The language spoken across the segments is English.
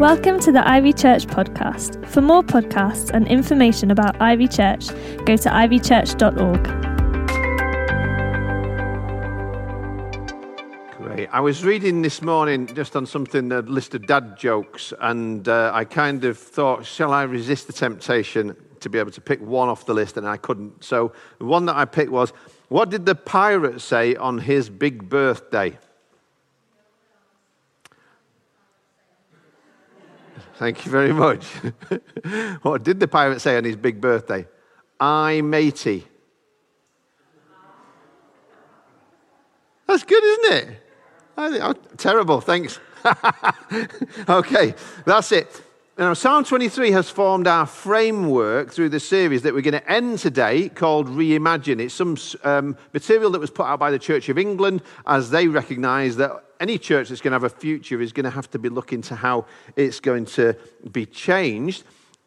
Welcome to the Ivy Church podcast. For more podcasts and information about Ivy Church, go to ivychurch.org. Great. I was reading this morning just on something, a list of dad jokes, and uh, I kind of thought, shall I resist the temptation to be able to pick one off the list, and I couldn't. So the one that I picked was, what did the pirate say on his big birthday? Thank you very much. what did the pirate say on his big birthday? I matey. That's good, isn't it? Oh, terrible, thanks. okay, that's it. Now, Psalm 23 has formed our framework through the series that we're going to end today called Reimagine. It's some um, material that was put out by the Church of England as they recognize that any church that's going to have a future is going to have to be looking to how it's going to be changed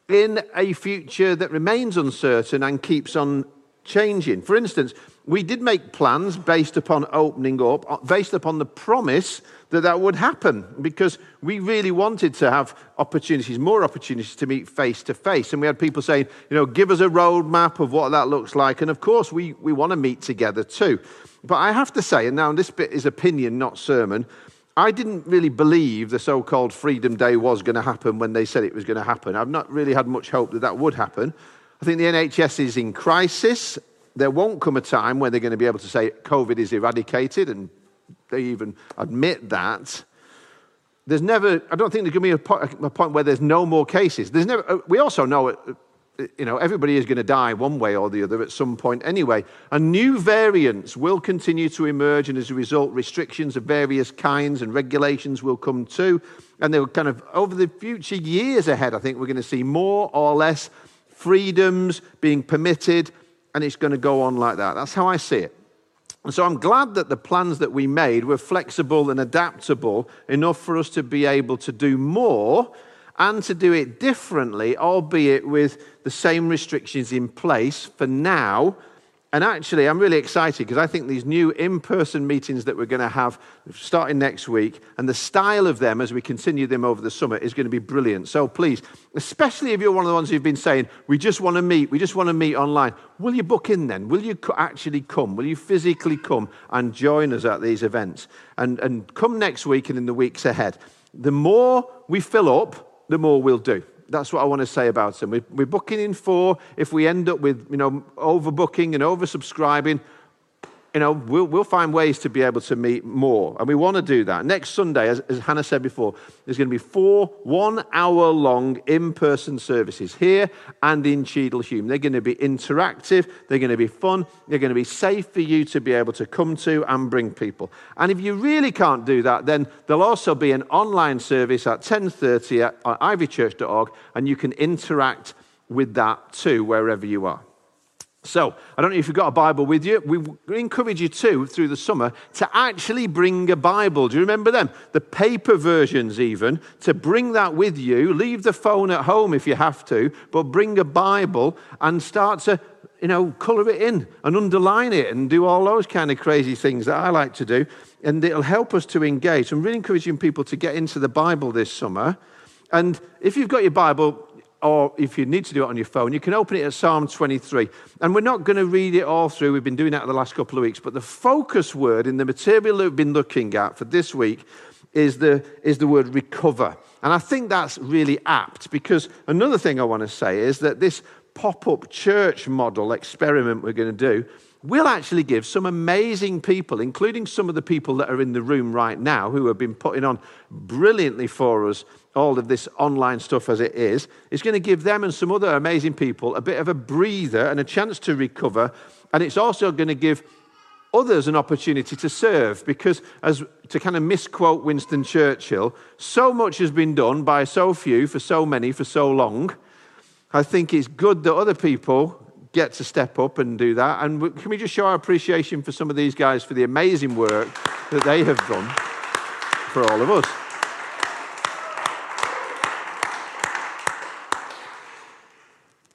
in a future that remains uncertain and keeps on changing. For instance, we did make plans based upon opening up, uh, based upon the promise that that would happen, because we really wanted to have opportunities, more opportunities to meet face to face. And we had people saying, you know, give us a roadmap of what that looks like. And of course, we, we want to meet together too. But I have to say, and now this bit is opinion, not sermon, I didn't really believe the so called Freedom Day was going to happen when they said it was going to happen. I've not really had much hope that that would happen. I think the NHS is in crisis. There won't come a time when they're going to be able to say COVID is eradicated, and they even admit that. There's never, I don't think there's going to be a, point where there's no more cases. There's never, uh, we also know uh, you know, everybody is going to die one way or the other at some point anyway. And new variants will continue to emerge, and as a result, restrictions of various kinds and regulations will come too. And they'll kind of, over the future years ahead, I think we're going to see more or less freedoms being permitted, and it's going to go on like that. That's how I see it. And so I'm glad that the plans that we made were flexible and adaptable enough for us to be able to do more and to do it differently, albeit with the same restrictions in place for now. And actually, I'm really excited because I think these new in person meetings that we're going to have starting next week and the style of them as we continue them over the summer is going to be brilliant. So please, especially if you're one of the ones who've been saying, we just want to meet, we just want to meet online, will you book in then? Will you actually come? Will you physically come and join us at these events? And, and come next week and in the weeks ahead. The more we fill up, the more we'll do. That's what I want to say about them. We're booking in for, if we end up with, you know, overbooking and oversubscribing, you know, we'll, we'll find ways to be able to meet more. And we want to do that. Next Sunday, as, as Hannah said before, there's going to be four one hour long in person services here and in Cheadle Hulme. They're going to be interactive, they're going to be fun, they're going to be safe for you to be able to come to and bring people. And if you really can't do that, then there'll also be an online service at 10.30 at, at ivychurch.org, and you can interact with that too, wherever you are. So, I don't know if you've got a Bible with you. We encourage you to, through the summer, to actually bring a Bible. Do you remember them? The paper versions, even, to bring that with you. Leave the phone at home if you have to, but bring a Bible and start to, you know, colour it in and underline it and do all those kind of crazy things that I like to do. And it'll help us to engage. I'm really encouraging people to get into the Bible this summer. And if you've got your Bible, or if you need to do it on your phone, you can open it at Psalm 23. And we're not going to read it all through. We've been doing that the last couple of weeks. But the focus word in the material that we've been looking at for this week is the, is the word recover. And I think that's really apt because another thing I want to say is that this pop up church model experiment we're going to do will actually give some amazing people, including some of the people that are in the room right now who have been putting on brilliantly for us all of this online stuff as it is, it's going to give them and some other amazing people a bit of a breather and a chance to recover. And it's also going to give others an opportunity to serve because, as to kind of misquote Winston Churchill, so much has been done by so few for so many for so long. I think it's good that other people get to step up and do that. And can we just show our appreciation for some of these guys for the amazing work that they have done for all of us?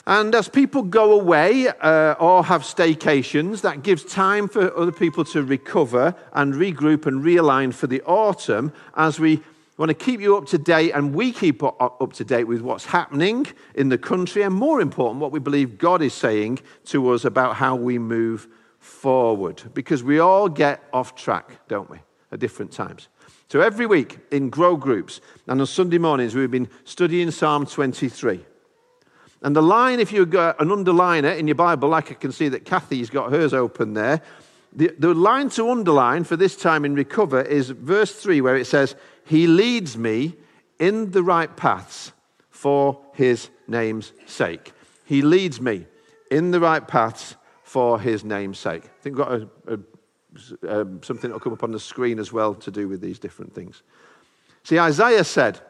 And as people go away uh, or have staycations, that gives time for other people to recover and regroup and realign for the autumn as we want to keep you up to date, and we keep up to date with what's happening in the country, and more important, what we believe God is saying to us about how we move forward. Because we all get off track, don't we, at different times. So every week in grow groups and on Sunday mornings, we've been studying Psalm 23. And the line, if you've got an underliner in your Bible, like I can see that Kathy's got hers open there, the, the line to underline for this time in recover is verse 3, where it says, He leads me in the right paths for his name's sake. He leads me in the right paths for his name's sake. I think we've got a, a, um, something that will come up on the screen as well to do with these different things. See, Isaiah said,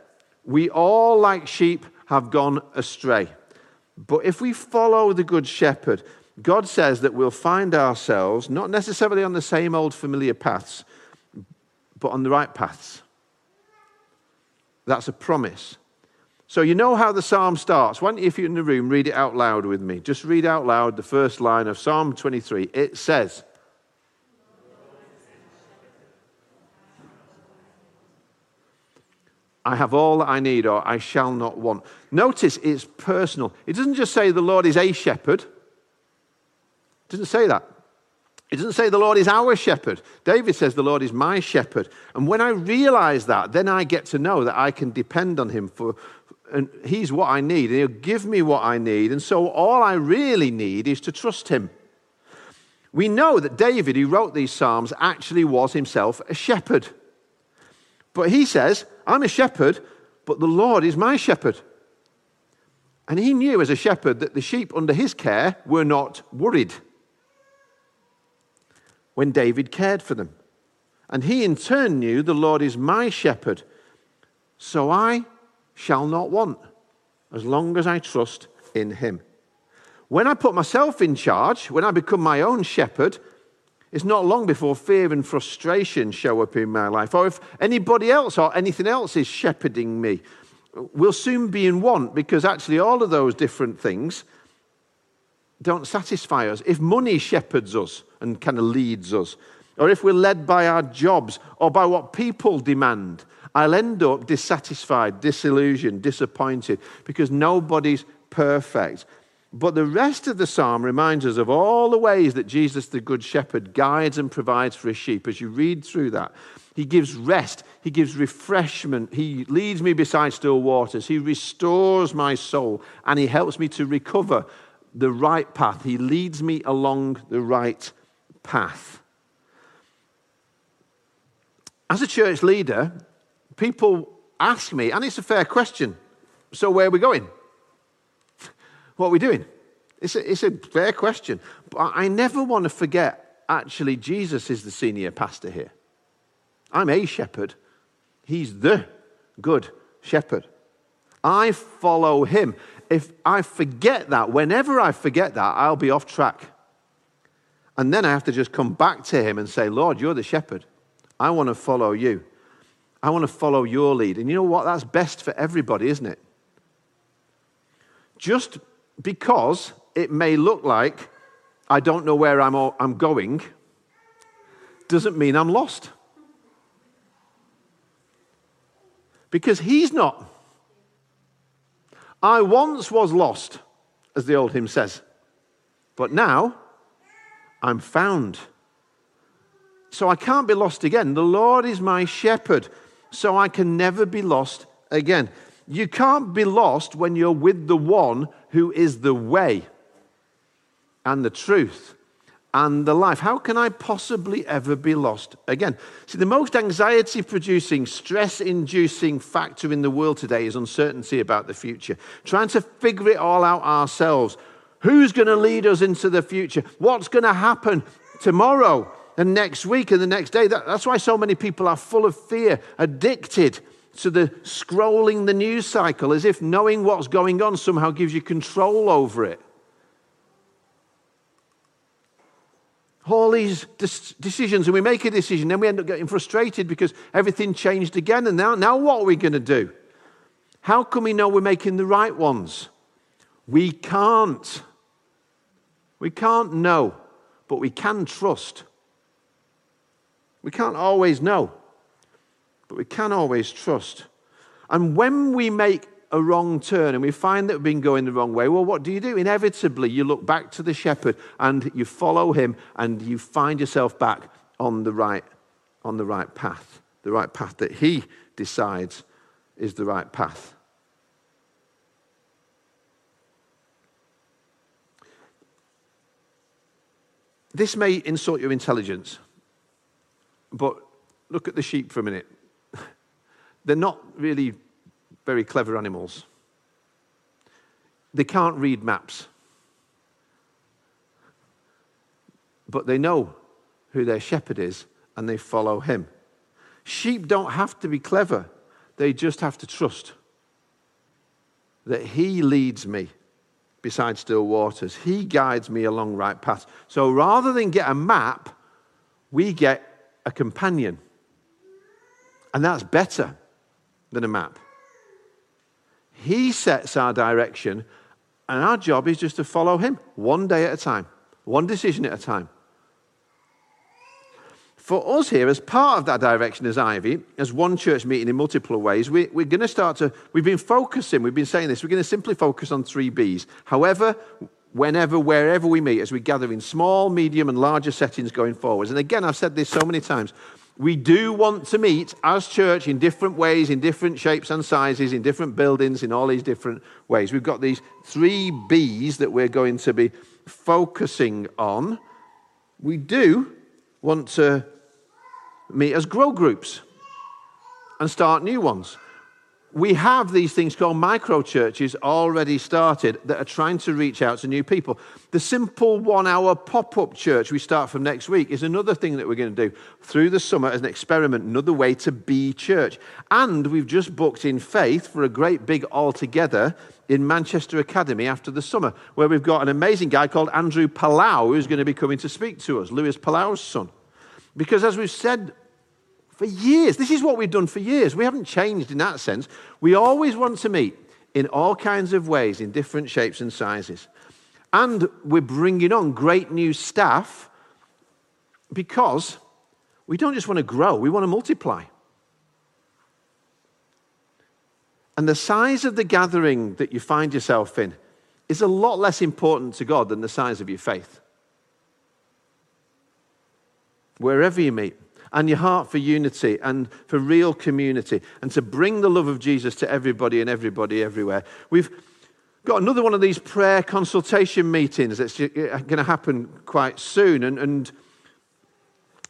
We all, like sheep, have gone astray. But if we follow the Good Shepherd, God says that we'll find ourselves not necessarily on the same old familiar paths, but on the right paths. That's a promise. So, you know how the psalm starts. Why don't you, if you're in the room, read it out loud with me? Just read out loud the first line of Psalm 23. It says, I have all that I need, or I shall not want. Notice it's personal. It doesn't just say the Lord is a shepherd, it doesn't say that. It doesn't say the Lord is our shepherd. David says the Lord is my shepherd. And when I realize that, then I get to know that I can depend on him for and he's what I need, and he'll give me what I need. And so all I really need is to trust him. We know that David, who wrote these Psalms, actually was himself a shepherd. But he says, I'm a shepherd, but the Lord is my shepherd. And he knew as a shepherd that the sheep under his care were not worried when David cared for them. And he in turn knew the Lord is my shepherd, so I shall not want as long as I trust in him. When I put myself in charge, when I become my own shepherd, it's not long before fear and frustration show up in my life. Or if anybody else or anything else is shepherding me, we'll soon be in want because actually all of those different things don't satisfy us. If money shepherds us and kind of leads us, or if we're led by our jobs or by what people demand, I'll end up dissatisfied, disillusioned, disappointed because nobody's perfect. But the rest of the psalm reminds us of all the ways that Jesus, the Good Shepherd, guides and provides for his sheep. As you read through that, he gives rest, he gives refreshment, he leads me beside still waters, he restores my soul, and he helps me to recover the right path. He leads me along the right path. As a church leader, people ask me, and it's a fair question so where are we going? What are we doing? It's a, it's a fair question. But I never want to forget actually, Jesus is the senior pastor here. I'm a shepherd, he's the good shepherd. I follow him if I forget that, whenever I forget that, I'll be off track. And then I have to just come back to him and say, Lord, you're the shepherd. I want to follow you. I want to follow your lead. And you know what? That's best for everybody, isn't it? Just because it may look like I don't know where I'm, I'm going doesn't mean I'm lost. Because he's not. I once was lost, as the old hymn says, but now I'm found. So I can't be lost again. The Lord is my shepherd, so I can never be lost again. You can't be lost when you're with the one who is the way and the truth and the life. How can I possibly ever be lost again? See, the most anxiety producing, stress inducing factor in the world today is uncertainty about the future. Trying to figure it all out ourselves. Who's going to lead us into the future? What's going to happen tomorrow and next week and the next day? That, that's why so many people are full of fear, addicted to the scrolling the news cycle as if knowing what's going on somehow gives you control over it. all these decisions and we make a decision, then we end up getting frustrated because everything changed again. And now, now what are we going to do? How can we know we're making the right ones? We can't. We can't know, but we can trust. We can't always know. But we can always trust. And when we make a wrong turn and we find that we've been going the wrong way, well, what do you do? Inevitably, you look back to the shepherd and you follow him and you find yourself back on the right, on the right path, the right path that he decides is the right path. This may insult your intelligence, but look at the sheep for a minute. They're not really very clever animals. They can't read maps, but they know who their shepherd is and they follow him. Sheep don't have to be clever, they just have to trust that he leads me beside still waters. He guides me along right paths. So rather than get a map, we get a companion. And that's better than a map. He sets our direction, and our job is just to follow Him one day at a time, one decision at a time. For us here, as part of that direction as Ivy, as one church meeting in multiple ways, we, are going to start to, we've been focusing, we've been saying this, we're going to simply focus on three B's. However, whenever, wherever we meet, as we gather in small, medium, and larger settings going forwards. And again, I've said this so many times. We do want to meet as church in different ways, in different shapes and sizes, in different buildings, in all these different ways. We've got these three B's that we're going to be focusing on. We do want to meet as grow groups and start new ones we have these things called micro churches already started that are trying to reach out to new people. The simple one hour pop up church we start from next week is another thing that we're going to do through the summer as an experiment, another way to be church. And we've just booked in faith for a great big all together in Manchester Academy after the summer, where we've got an amazing guy called Andrew Palau who's going to be coming to speak to us, Luis Palau's son. Because as we've said for years. This is what we've done for years. We haven't changed in that sense. We always want to meet in all kinds of ways, in different shapes and sizes. And we're bringing on great new staff because we don't just want to grow, we want to multiply. And the size of the gathering that you find yourself in is a lot less important to God than the size of your faith. Wherever you meet, and your heart for unity and for real community and to bring the love of Jesus to everybody and everybody everywhere. We've got another one of these prayer consultation meetings that's going to happen quite soon. And, and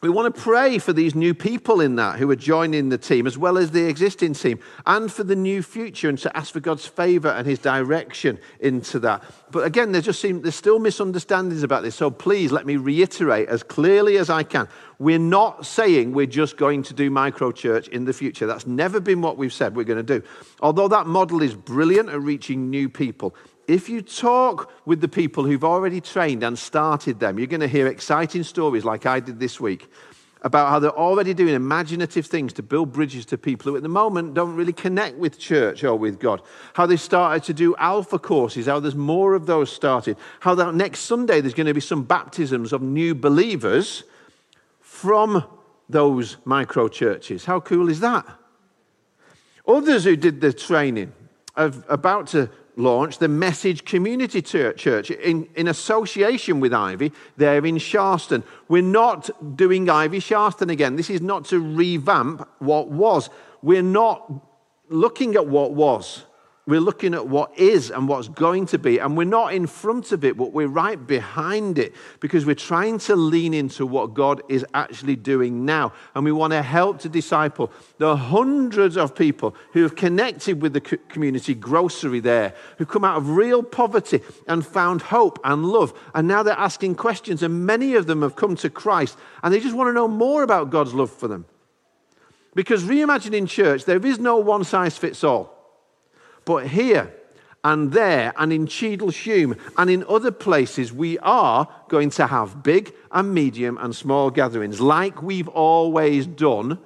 we want to pray for these new people in that who are joining the team, as well as the existing team, and for the new future, and to ask for God's favor and His direction into that. But again, there just seem there's still misunderstandings about this. So please let me reiterate as clearly as I can: we're not saying we're just going to do micro church in the future. That's never been what we've said we're going to do. Although that model is brilliant at reaching new people, if you talk with the people who've already trained and started them, you're going to hear exciting stories like I did this week about how they're already doing imaginative things to build bridges to people who at the moment don't really connect with church or with God. How they started to do alpha courses, how there's more of those started. How that next Sunday there's going to be some baptisms of new believers from those micro churches. How cool is that? Others who did the training are about to launch the Message Community Church in, in association with Ivy there in Sharston. We're not doing Ivy Sharston again. This is not to revamp what was. We're not looking at what was. We're looking at what is and what's going to be. And we're not in front of it, but we're right behind it because we're trying to lean into what God is actually doing now. And we want to help to disciple the hundreds of people who have connected with the community grocery there, who come out of real poverty and found hope and love. And now they're asking questions. And many of them have come to Christ and they just want to know more about God's love for them. Because reimagining church, there is no one size fits all. But here and there and in Cheadle Hulme and in other places, we are going to have big and medium and small gatherings like we've always done,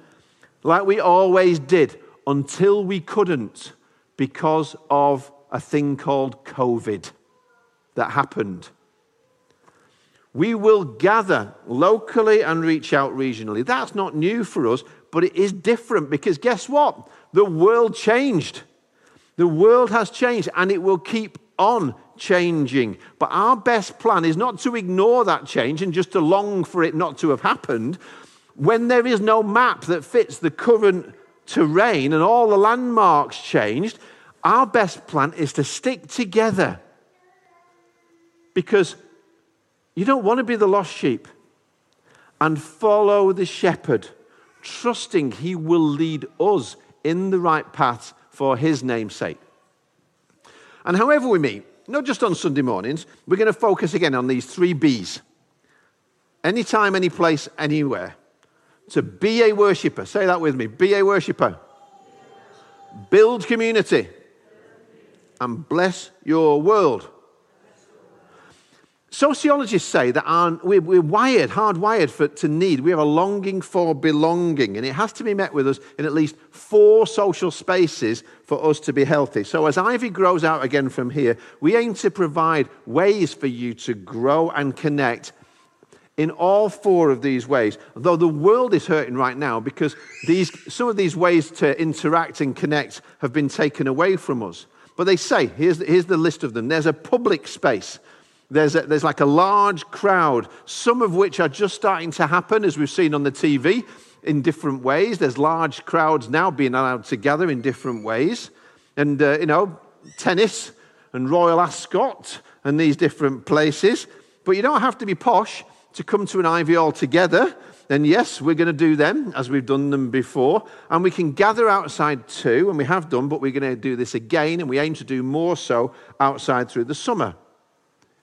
like we always did until we couldn't because of a thing called COVID that happened. We will gather locally and reach out regionally. That's not new for us, but it is different because guess what? The world changed. The world has changed and it will keep on changing. But our best plan is not to ignore that change and just to long for it not to have happened. When there is no map that fits the current terrain and all the landmarks changed, our best plan is to stick together. Because you don't want to be the lost sheep and follow the shepherd, trusting he will lead us in the right path for his name's sake. And however we meet, not just on Sunday mornings, we're going to focus again on these three B's anytime, any place, anywhere. To be a worshiper, say that with me be a worshiper, build community, and bless your world. Sociologists say that our, we're, we're, wired, hardwired for, to need. We have a longing for belonging, and it has to be met with us in at least four social spaces for us to be healthy. So, as Ivy grows out again from here, we aim to provide ways for you to grow and connect in all four of these ways. Though the world is hurting right now because these, some of these ways to interact and connect have been taken away from us. But they say, here's here's the list of them there's a public space there's, a, there's like a large crowd, some of which are just starting to happen, as we've seen on the TV, in different ways. There's large crowds now being allowed to gather in different ways. And, uh, you know, tennis and Royal Ascot and these different places. But you don't have to be posh to come to an Ivy all together. And yes, we're going to do them as we've done them before. And we can gather outside too, and we have done, but we're going to do this again, and we aim to do more so outside through the summer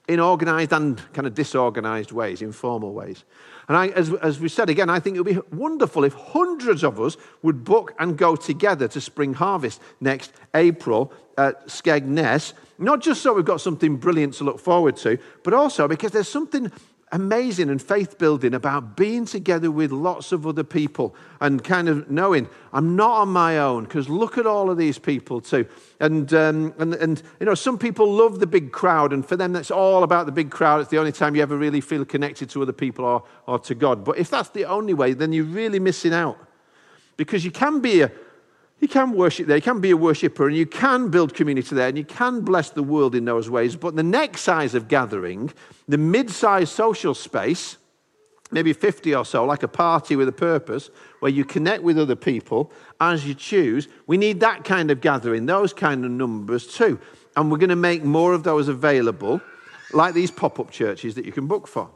in organized and kind of disorganized ways, informal ways. And I, as, as we said again, I think it would be wonderful if hundreds of us would book and go together to Spring Harvest next April at Skegness, not just so we've got something brilliant to look forward to, but also because there's something amazing and faith building about being together with lots of other people and kind of knowing I'm not on my own because look at all of these people too. And, um, and, and, you know, some people love the big crowd, and for them, that's all about the big crowd. It's the only time you ever really feel connected to other people or, or to God. But if that's the only way, then you're really missing out because you can be a you can worship there, you can be a worshiper, and you can build community there, and you can bless the world in those ways. But the next size of gathering, the mid sized social space, maybe 50 or so, like a party with a purpose, where you connect with other people as you choose, we need that kind of gathering, those kind of numbers too. And we're going to make more of those available, like these pop up churches that you can book for.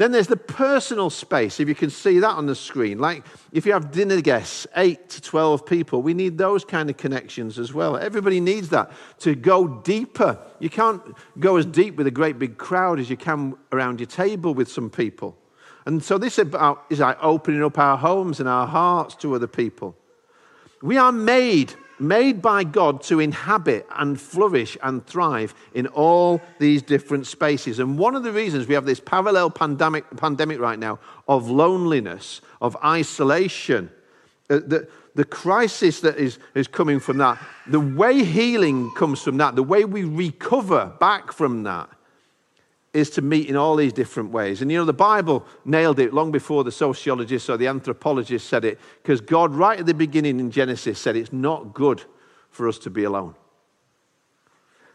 Then there's the personal space, if you can see that on the screen. Like if you have dinner guests, 8 to 12 people, we need those kind of connections as well. Everybody needs that to go deeper. You can't go as deep with a great big crowd as you can around your table with some people. And so this about, is like opening up our homes and our hearts to other people. We are made made by God to inhabit and flourish and thrive in all these different spaces. And one of the reasons we have this parallel pandemic, pandemic right now of loneliness, of isolation, uh, the, the crisis that is, is coming from that, the way healing comes from that, the way we recover back from that is to meet in all these different ways. And you know, the Bible nailed it long before the sociologists or the anthropologists said it, because God, right at the beginning in Genesis, said it's not good for us to be alone.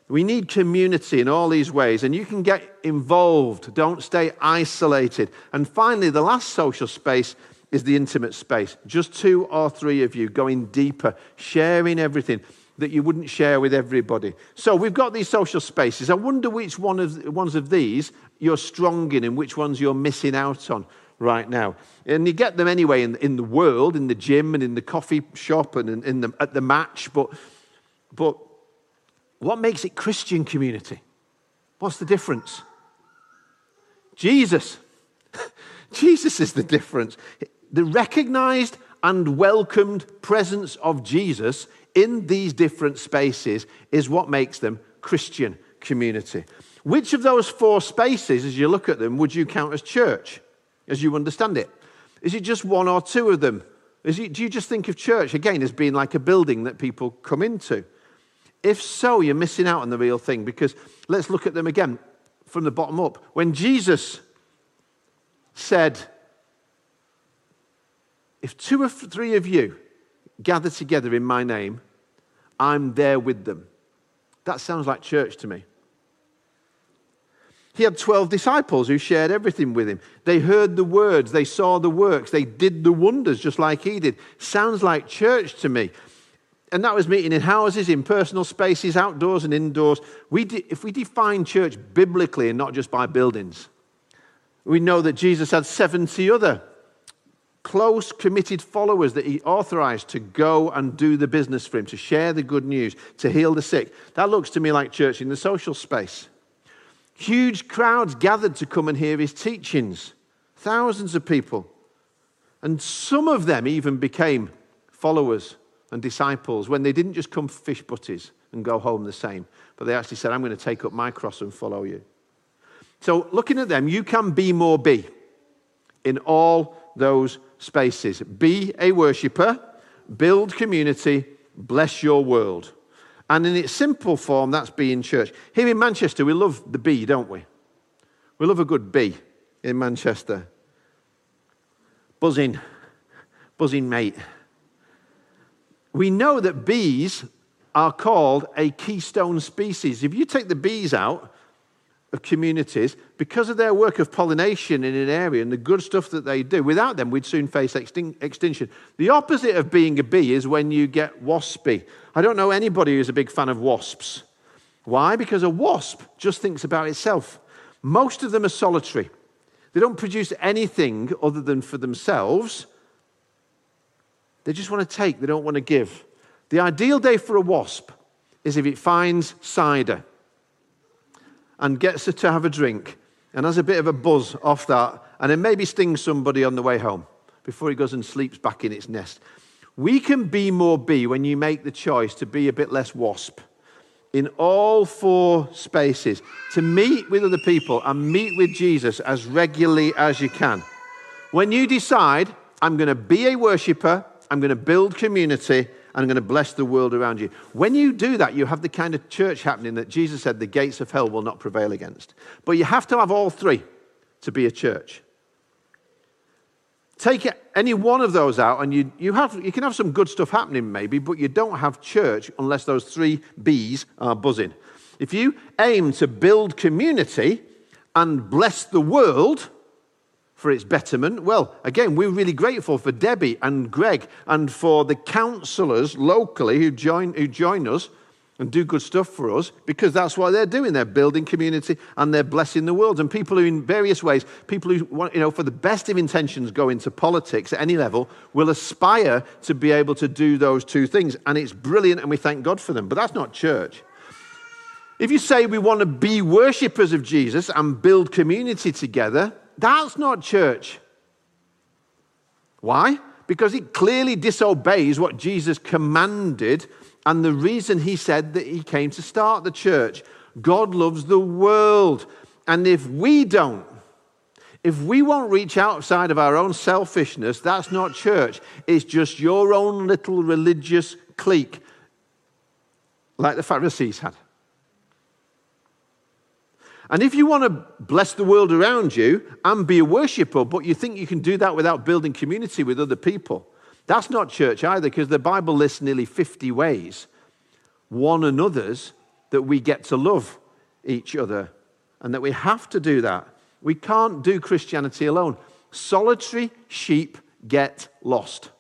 We need community in all these ways, and you can get involved. Don't stay isolated. And finally, the last social space is the intimate space. Just two or three of you going deeper, sharing everything that you wouldn't share with everybody. So we've got these social spaces. I wonder which one of, ones of these you're strong in and which ones you're missing out on right now. And you get them anyway in, in the world, in the gym and in the coffee shop and in, in the, at the match. But, but what makes it Christian community? What's the difference? Jesus. Jesus is the difference. The recognized and welcomed presence of Jesus in these different spaces is what makes them Christian community. Which of those four spaces, as you look at them, would you count as church, as you understand it? Is it just one or two of them? It, do you just think of church, again, as being like a building that people come into? If so, you're missing out on the real thing because let's look at them again from the bottom up. When Jesus said, if two or three of you gather together in my name, I'm there with them. That sounds like church to me. He had 12 disciples who shared everything with him. They heard the words, they saw the works, they did the wonders just like he did. Sounds like church to me. And that was meeting in houses, in personal spaces, outdoors and indoors. We de- if we define church biblically and not just by buildings, we know that Jesus had 70 other close, committed followers that he authorized to go and do the business for him, to share the good news, to heal the sick. That looks to me like church in the social space. Huge crowds gathered to come and hear his teachings, thousands of people. And some of them even became followers and disciples when they didn't just come fish butties and go home the same, but they actually said, I'm going to take up my cross and follow you. So, looking at them, you can be more be in all those spaces. Be a worshiper, build community, bless your world. And in its simple form, that's being church. Here in Manchester, we love the bee, don't we? We love a good bee in Manchester. Buzzing, buzzing mate. We know that bees are called a keystone species. If you take the bees out, of communities because of their work of pollination in an area and the good stuff that they do. Without them, we'd soon face extin- extinction. The opposite of being a bee is when you get waspy. I don't know anybody who's a big fan of wasps. Why? Because a wasp just thinks about itself. Most of them are solitary. They don't produce anything other than for themselves. They just want to take, they don't want to give. The ideal day for a wasp is if it finds cider and gets her to have a drink and has a bit of a buzz off that, and then maybe stings somebody on the way home before he goes and sleeps back in its nest. We can be more bee when you make the choice to be a bit less wasp in all four spaces, to meet with other people and meet with Jesus as regularly as you can. When you decide, I'm going to be a worshiper, I'm going to build community, I'm going to bless the world around you. When you do that, you have the kind of church happening that Jesus said the gates of hell will not prevail against. But you have to have all three to be a church. Take any one of those out, and you, you, have, you can have some good stuff happening, maybe, but you don't have church unless those three B's are buzzing. If you aim to build community and bless the world, for its betterment? Well, again, we're really grateful for Debbie and Greg and for the councillors locally who join, who join us and do good stuff for us because that's what they're doing. They're building community and they're blessing the world. And people who, in various ways, people who want, you know, for the best of intentions go into politics at any level will aspire to be able to do those two things. And it's brilliant and we thank God for them. But that's not church. If you say we want to be worshippers of Jesus and build community together, that's not church. Why? Because it clearly disobeys what Jesus commanded and the reason he said that he came to start the church. God loves the world. And if we don't, if we won't reach outside of our own selfishness, that's not church. It's just your own little religious clique, like the Pharisees had. And if you want to bless the world around you and be a worshiper, but you think you can do that without building community with other people, that's not church either, because the Bible lists nearly 50 ways, one another's, that we get to love each other and that we have to do that. We can't do Christianity alone. Solitary sheep get lost.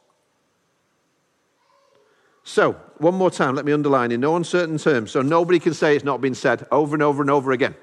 So, one more time, let me underline in no uncertain terms so nobody can say it's not been said over and over and over again.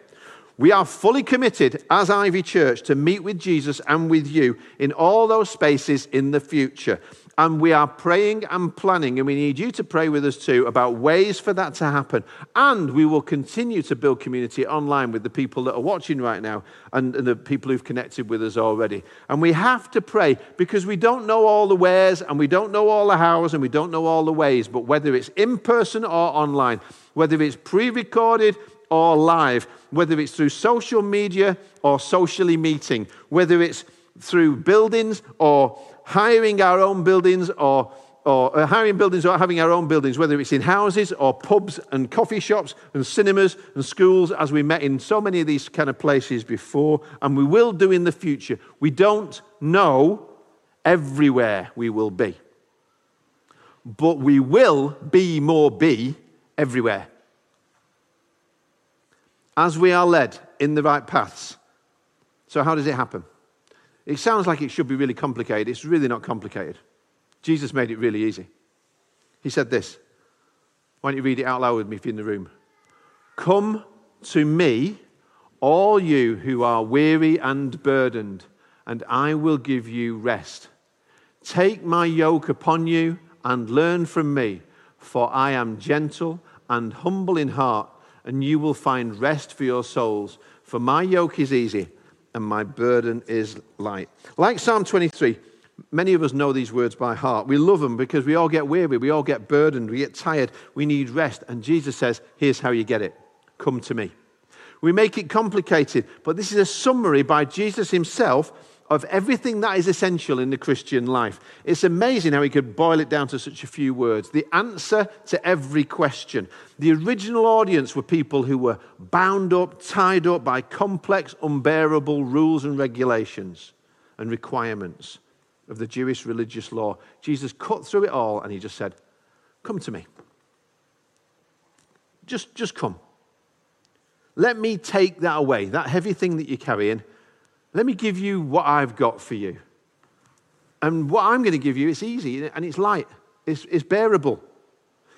We are fully committed as Ivy Church to meet with Jesus and with you in all those spaces in the future. And we are praying and planning, and we need you to pray with us too about ways for that to happen. And we will continue to build community online with the people that are watching right now and, and the people who've connected with us already. And we have to pray because we don't know all the wheres and we don't know all the hows and we don't know all the ways, but whether it's in person or online, whether it's pre recorded or live, whether it's through social media or socially meeting, whether it's through buildings or hiring our own buildings or, or uh, hiring buildings or having our own buildings, whether it's in houses or pubs and coffee shops and cinemas and schools, as we met in so many of these kind of places before, and we will do in the future. We don't know everywhere we will be. But we will be more be everywhere. As we are led in the right paths. So, how does it happen? It sounds like it should be really complicated. It's really not complicated. Jesus made it really easy. He said this. Why don't you read it out loud with me if you're in the room? Come to me, all you who are weary and burdened, and I will give you rest. Take my yoke upon you and learn from me, for I am gentle and humble in heart, and you will find rest for your souls. For my yoke is easy and my burden is light. Like Psalm 23, many of us know these words by heart. We love them because we all get weary, we all get burdened, we get tired, we need rest. And Jesus says, Here's how you get it come to me. We make it complicated, but this is a summary by Jesus himself of everything that is essential in the Christian life. It's amazing how he could boil it down to such a few words. The answer to every question. The original audience were people who were bound up, tied up by complex, unbearable rules and regulations and requirements of the Jewish religious law. Jesus cut through it all and he just said, Come to me. Just, just come. Let me take that away, that heavy thing that you're carrying let me give you what I've got for you. And what I'm going to give you, it's easy and it's light, it's, it's bearable.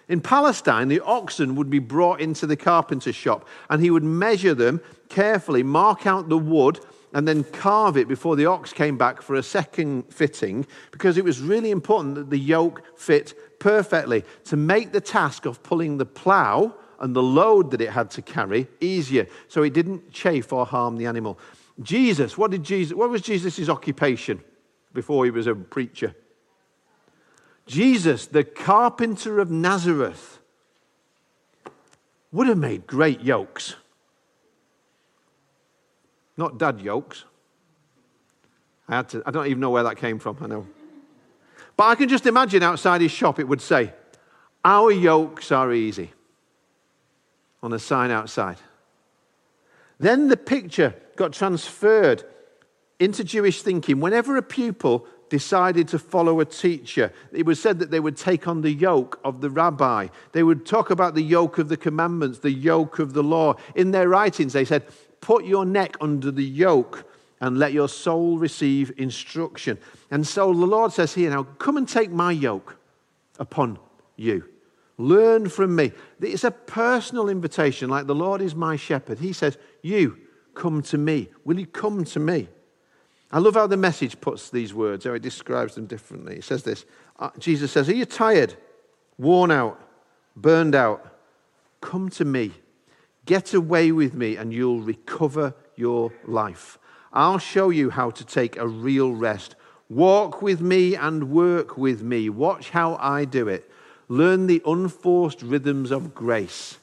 In Palestine, the oxen would be brought into the carpenter's shop and he would measure them carefully, mark out the wood, and then carve it before the ox came back for a second fitting because it was really important that the yoke fit perfectly to make the task of pulling the plough and the load that it had to carry easier so it didn't chafe or harm the animal. Jesus, what did Jesus, what was Jesus' occupation before he was a preacher? Jesus, the carpenter of Nazareth, would have made great yokes. Not dad yokes. I had to, I don't even know where that came from, I know. But I can just imagine outside his shop it would say, Our yokes are easy on a sign outside. Then the picture got transferred into Jewish thinking. Whenever a pupil decided to follow a teacher, it was said that they would take on the yoke of the rabbi. They would talk about the yoke of the commandments, the yoke of the law. In their writings, they said, Put your neck under the yoke and let your soul receive instruction. And so the Lord says here, Now come and take my yoke upon you. Learn from me. It's a personal invitation, like the Lord is my shepherd. He says, You come to me. Will you come to me? I love how the message puts these words, how it describes them differently. It says this uh, Jesus says, Are you tired, worn out, burned out? Come to me. Get away with me, and you'll recover your life. I'll show you how to take a real rest. Walk with me and work with me. Watch how I do it. Learn the unforced rhythms of grace.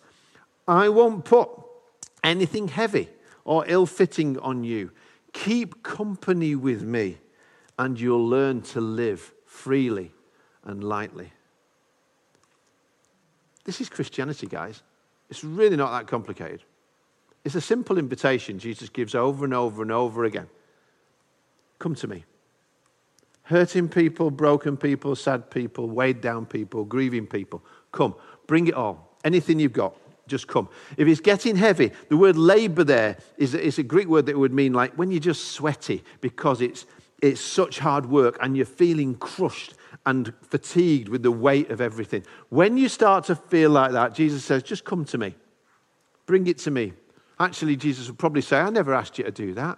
I won't put anything heavy or ill fitting on you. Keep company with me, and you'll learn to live freely and lightly. This is Christianity, guys. It's really not that complicated. It's a simple invitation Jesus gives over and over and over again. Come to me. Hurting people, broken people, sad people, weighed down people, grieving people. Come. Bring it all. Anything you've got just come. If it's getting heavy, the word labor there is, is a Greek word that would mean like when you're just sweaty because it's, it's such hard work and you're feeling crushed and fatigued with the weight of everything. When you start to feel like that, Jesus says, just come to me. Bring it to me. Actually, Jesus would probably say, I never asked you to do that.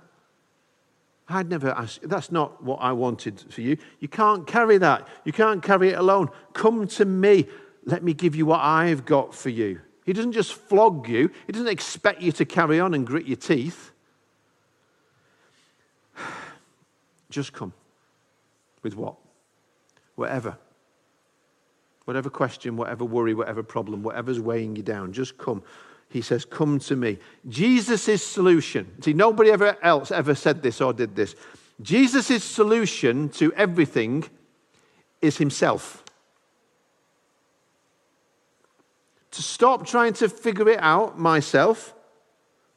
I'd never asked. That's not what I wanted for you. You can't carry that. You can't carry it alone. Come to me. Let me give you what I've got for you. He doesn't just flog you, He doesn't expect you to carry on and grit your teeth. Just come. With what? Whatever. Whatever question, whatever worry, whatever problem, whatever's weighing you down, just come. He says, Come to me. Jesus' solution. See, nobody ever else ever said this or did this. Jesus' solution to everything is Himself. to stop trying to figure it out myself,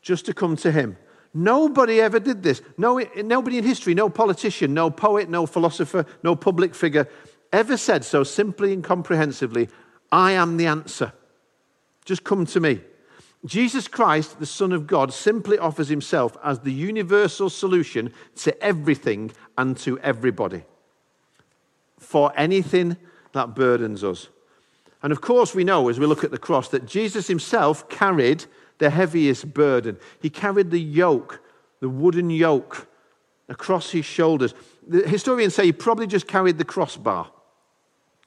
just to come to Him. Nobody ever did this. No, nobody in history, no politician, no poet, no philosopher, no public figure ever said so simply and comprehensively, I am the answer. Just come to me. Jesus Christ, the Son of God, simply offers himself as the universal solution to everything and to everybody for anything that burdens us. And of course, we know as we look at the cross that Jesus himself carried the heaviest burden. He carried the yoke, the wooden yoke, across his shoulders. The historians say he probably just carried the crossbar.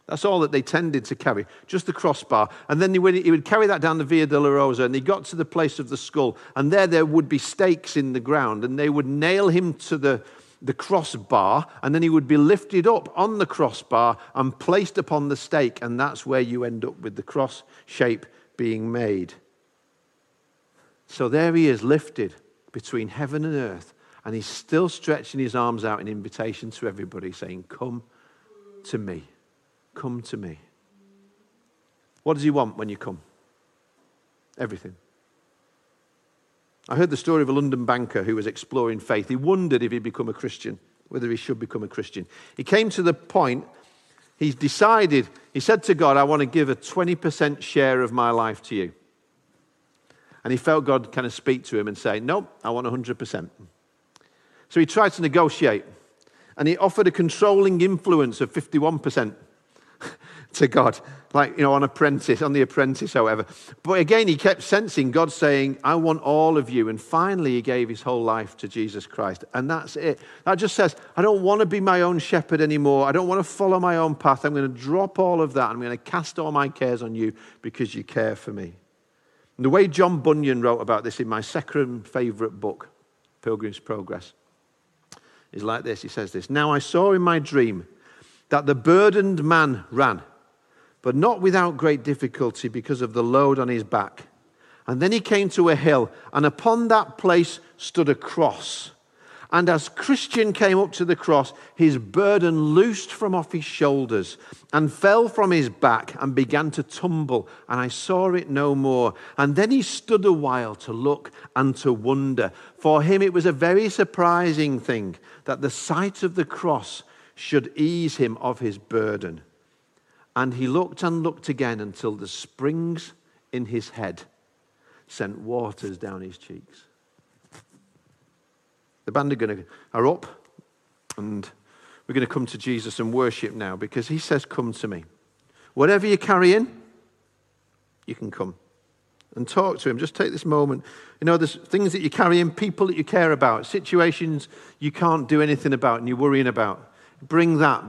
That's all that they tended to carry, just the crossbar. And then he would, carry that down the Via Dolorosa, and he got to the place of the skull, and there there would be stakes in the ground, and they would nail him to the, the crossbar, and then he would be lifted up on the crossbar and placed upon the stake, and that's where you end up with the cross shape being made. So there he is, lifted between heaven and earth, and he's still stretching his arms out in invitation to everybody, saying, Come to me. Come to me. What does he want when you come? Everything. I heard the story of a London banker who was exploring faith. He wondered if he'd become a Christian, whether he should become a Christian. He came to the point, he decided, he said to God, I want to give a 20% share of my life to you. And he felt God kind of speak to him and say, No, I want 100%. So he tried to negotiate and he offered a controlling influence of 51% to God, like, you know, on apprentice, on the apprentice, however. But again, he kept sensing God saying, I want all of you. And finally, he gave his whole life to Jesus Christ. And that's it. That just says, I don't want to be my own shepherd anymore. I don't want to follow my own path. I'm going to drop all of that. I'm going to cast all my cares on you because you care for me. And the way John Bunyan wrote about this in my second favorite book, Pilgrim's Progress, is like this. He says this Now I saw in my dream that the burdened man ran but not without great difficulty because of the load on his back. And then he came to a hill, and upon that place stood a cross. And as Christian came up to the cross, his burden loosed from off his shoulders and fell from his back and began to tumble, and I saw it no more. And then he stood a while to look and to wonder. For him, it was a very surprising thing that the sight of the cross should ease him of his burden. And he looked and looked again until the springs in his head sent waters down his cheeks. The band are, to, are up, and we're going to come to Jesus and worship now because he says, Come to me. Whatever you're carrying, you can come and talk to him. Just take this moment. You know, there's things that you're carrying, people that you care about, situations you can't do anything about and you're worrying about. Bring that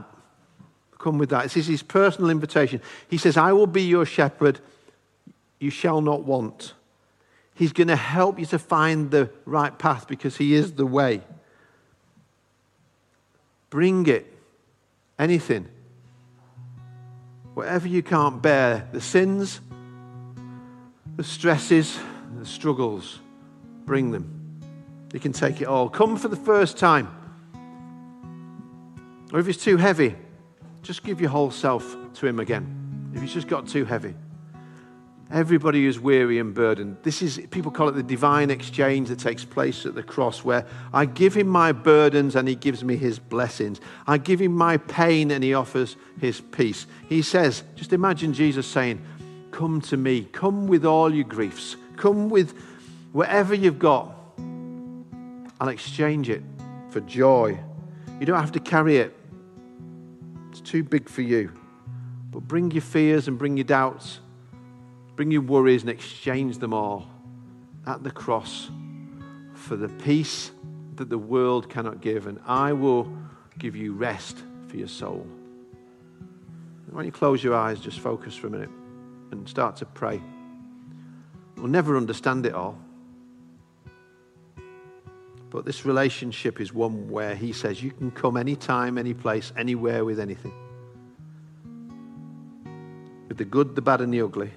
come with that. This is his personal invitation. He says, I will be your shepherd, you shall not want. He's going to help you to find the right path because he is the way. Bring it, anything. Whatever you can't bear, the sins, the stresses, the struggles, bring them. You can take it all. Come for the first time. Or if it's too heavy, just give your whole self to Him again. If it's just got too heavy. Everybody is weary and burdened. This is, people call it the divine exchange that takes place at the cross, where I give him my burdens and he gives me his blessings. I give him my pain and he offers his peace. He says, just imagine Jesus saying, Come to me, come with all your griefs, come with whatever you've got. I'll exchange it for joy. You don't have to carry it too big for you. But bring your fears and bring your doubts, bring your worries and exchange them all at the cross for the peace that the world cannot give. And I will give you rest for your soul. Why don't you close your eyes, just focus for a minute and start to pray. We'll never understand it all. But this relationship is one where he says you can come anytime, any place, anywhere with anything. With the good, the bad, and the ugly.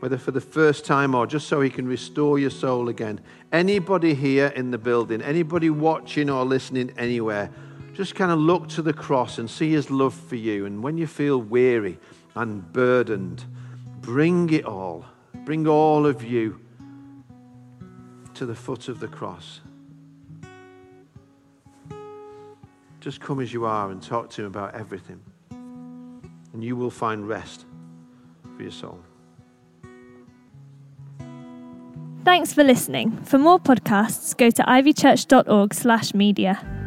Whether for the first time or just so he can restore your soul again. Anybody here in the building, anybody watching or listening anywhere, just kind of look to the cross and see his love for you. And when you feel weary and burdened, bring it all. Bring all of you to the foot of the cross. Just come as you are and talk to him about everything. And you will find rest for your soul. Thanks for listening. For more podcasts, go to ivychurch.org/media.